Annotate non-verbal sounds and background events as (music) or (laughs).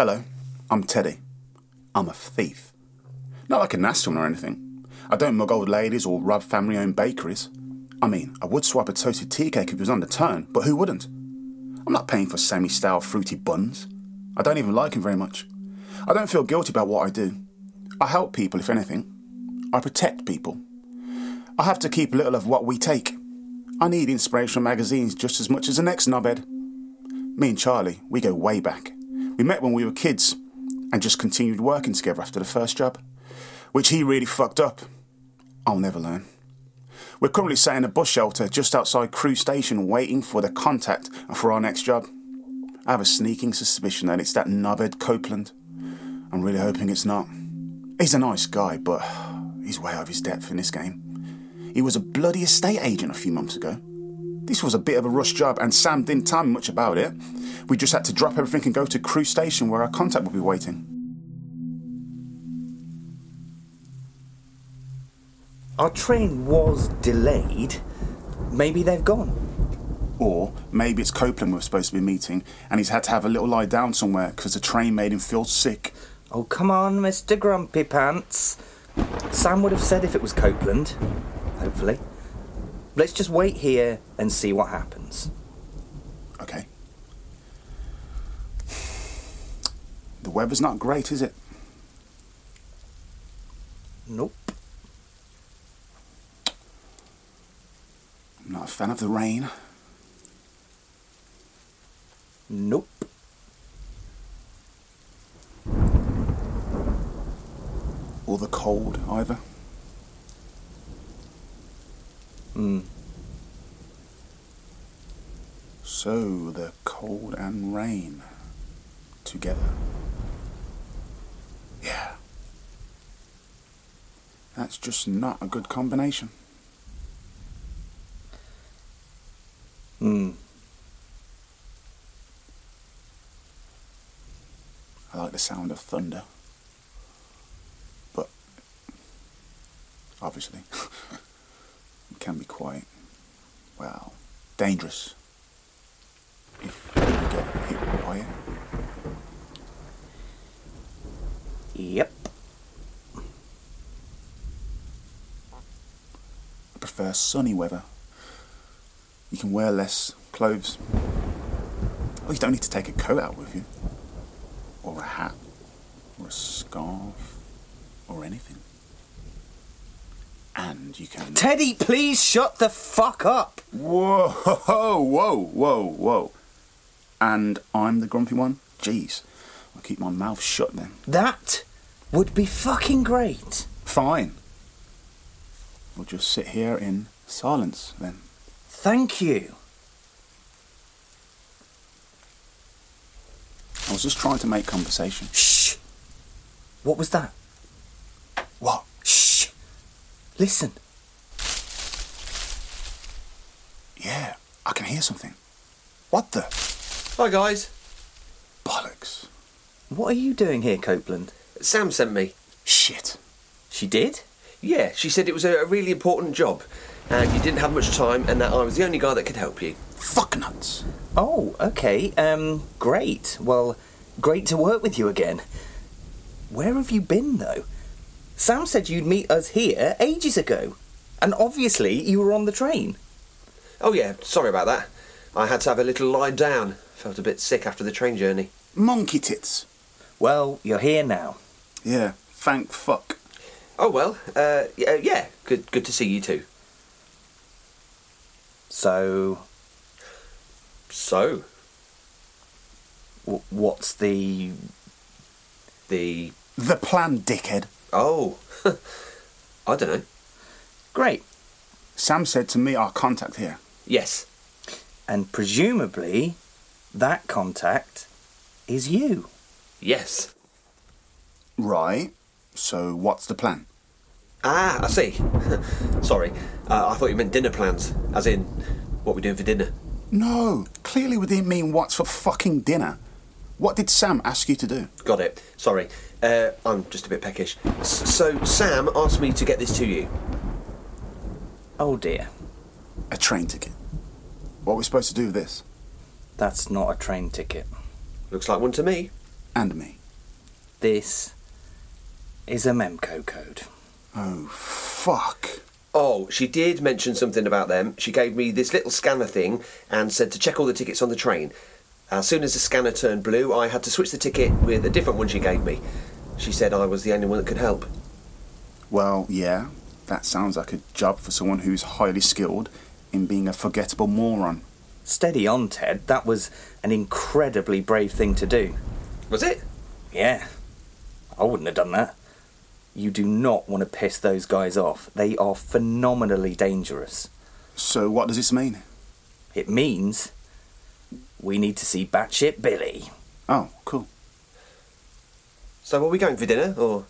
Hello, I'm Teddy. I'm a thief. Not like a nasty one or anything. I don't mug old ladies or rob family owned bakeries. I mean, I would swap a toasted tea cake if it was on the turn, but who wouldn't? I'm not paying for semi style fruity buns. I don't even like them very much. I don't feel guilty about what I do. I help people, if anything. I protect people. I have to keep a little of what we take. I need inspirational magazines just as much as the next knobhead. Me and Charlie, we go way back. We met when we were kids and just continued working together after the first job, which he really fucked up. I'll never learn. We're currently sat in a bus shelter just outside Crewe Station waiting for the contact and for our next job. I have a sneaking suspicion that it's that knobhead Copeland. I'm really hoping it's not. He's a nice guy, but he's way out of his depth in this game. He was a bloody estate agent a few months ago. This was a bit of a rush job, and Sam didn't tell me much about it. We just had to drop everything and go to Crewe Station where our contact would be waiting. Our train was delayed. Maybe they've gone. Or maybe it's Copeland we're supposed to be meeting, and he's had to have a little lie down somewhere because the train made him feel sick. Oh, come on, Mr. Grumpy Pants. Sam would have said if it was Copeland. Hopefully. Let's just wait here and see what happens. Okay. The weather's not great, is it? Nope. I'm not a fan of the rain. Nope. Or the cold, either. Hmm. So the cold and rain together. Yeah. That's just not a good combination. Hmm. I like the sound of thunder. But obviously (laughs) can be quite well dangerous if you get hit by it. Yep. I prefer sunny weather. You can wear less clothes. Oh, you don't need to take a coat out with you. Or a hat. Or a scarf. Or anything. And you can. Teddy, please shut the fuck up. Whoa, (laughs) whoa, whoa, whoa. And I'm the grumpy one? Jeez. I'll keep my mouth shut then. That would be fucking great. Fine. We'll just sit here in silence then. Thank you. I was just trying to make conversation. Shh. What was that? What? Listen. Yeah, I can hear something. What the? Hi guys. Bollocks. What are you doing here, Copeland? Sam sent me. Shit. She did? Yeah, she said it was a, a really important job, and you didn't have much time, and that I was the only guy that could help you. Fuck nuts. Oh, okay. Um, great. Well, great to work with you again. Where have you been, though? Sam said you'd meet us here ages ago. And obviously, you were on the train. Oh yeah, sorry about that. I had to have a little lie down. Felt a bit sick after the train journey. Monkey tits. Well, you're here now. Yeah, thank fuck. Oh well, uh, yeah, yeah, good, good to see you too. So, So, w- what's the. the The plan, dickhead. Oh, (laughs) I don't know. Great. Sam said to meet our contact here. Yes, And presumably, that contact is you. yes. Right. So what's the plan? Ah, I see. (laughs) sorry, uh, I thought you meant dinner plans, as in what we're doing for dinner. No, clearly we didn't mean what's for fucking dinner. What did Sam ask you to do? Got it. Sorry, uh, I'm just a bit peckish. S- so Sam asked me to get this to you. Oh dear. A train ticket. What are we supposed to do with this? That's not a train ticket. Looks like one to me. And me. This is a Memco code. Oh, fuck. Oh, she did mention something about them. She gave me this little scanner thing and said to check all the tickets on the train. As soon as the scanner turned blue, I had to switch the ticket with a different one she gave me. She said I was the only one that could help. Well, yeah, that sounds like a job for someone who's highly skilled in being a forgettable moron. Steady on, Ted. That was an incredibly brave thing to do. Was it? Yeah. I wouldn't have done that. You do not want to piss those guys off. They are phenomenally dangerous. So, what does this mean? It means we need to see Batshit Billy. Oh, cool. So are we going for dinner, or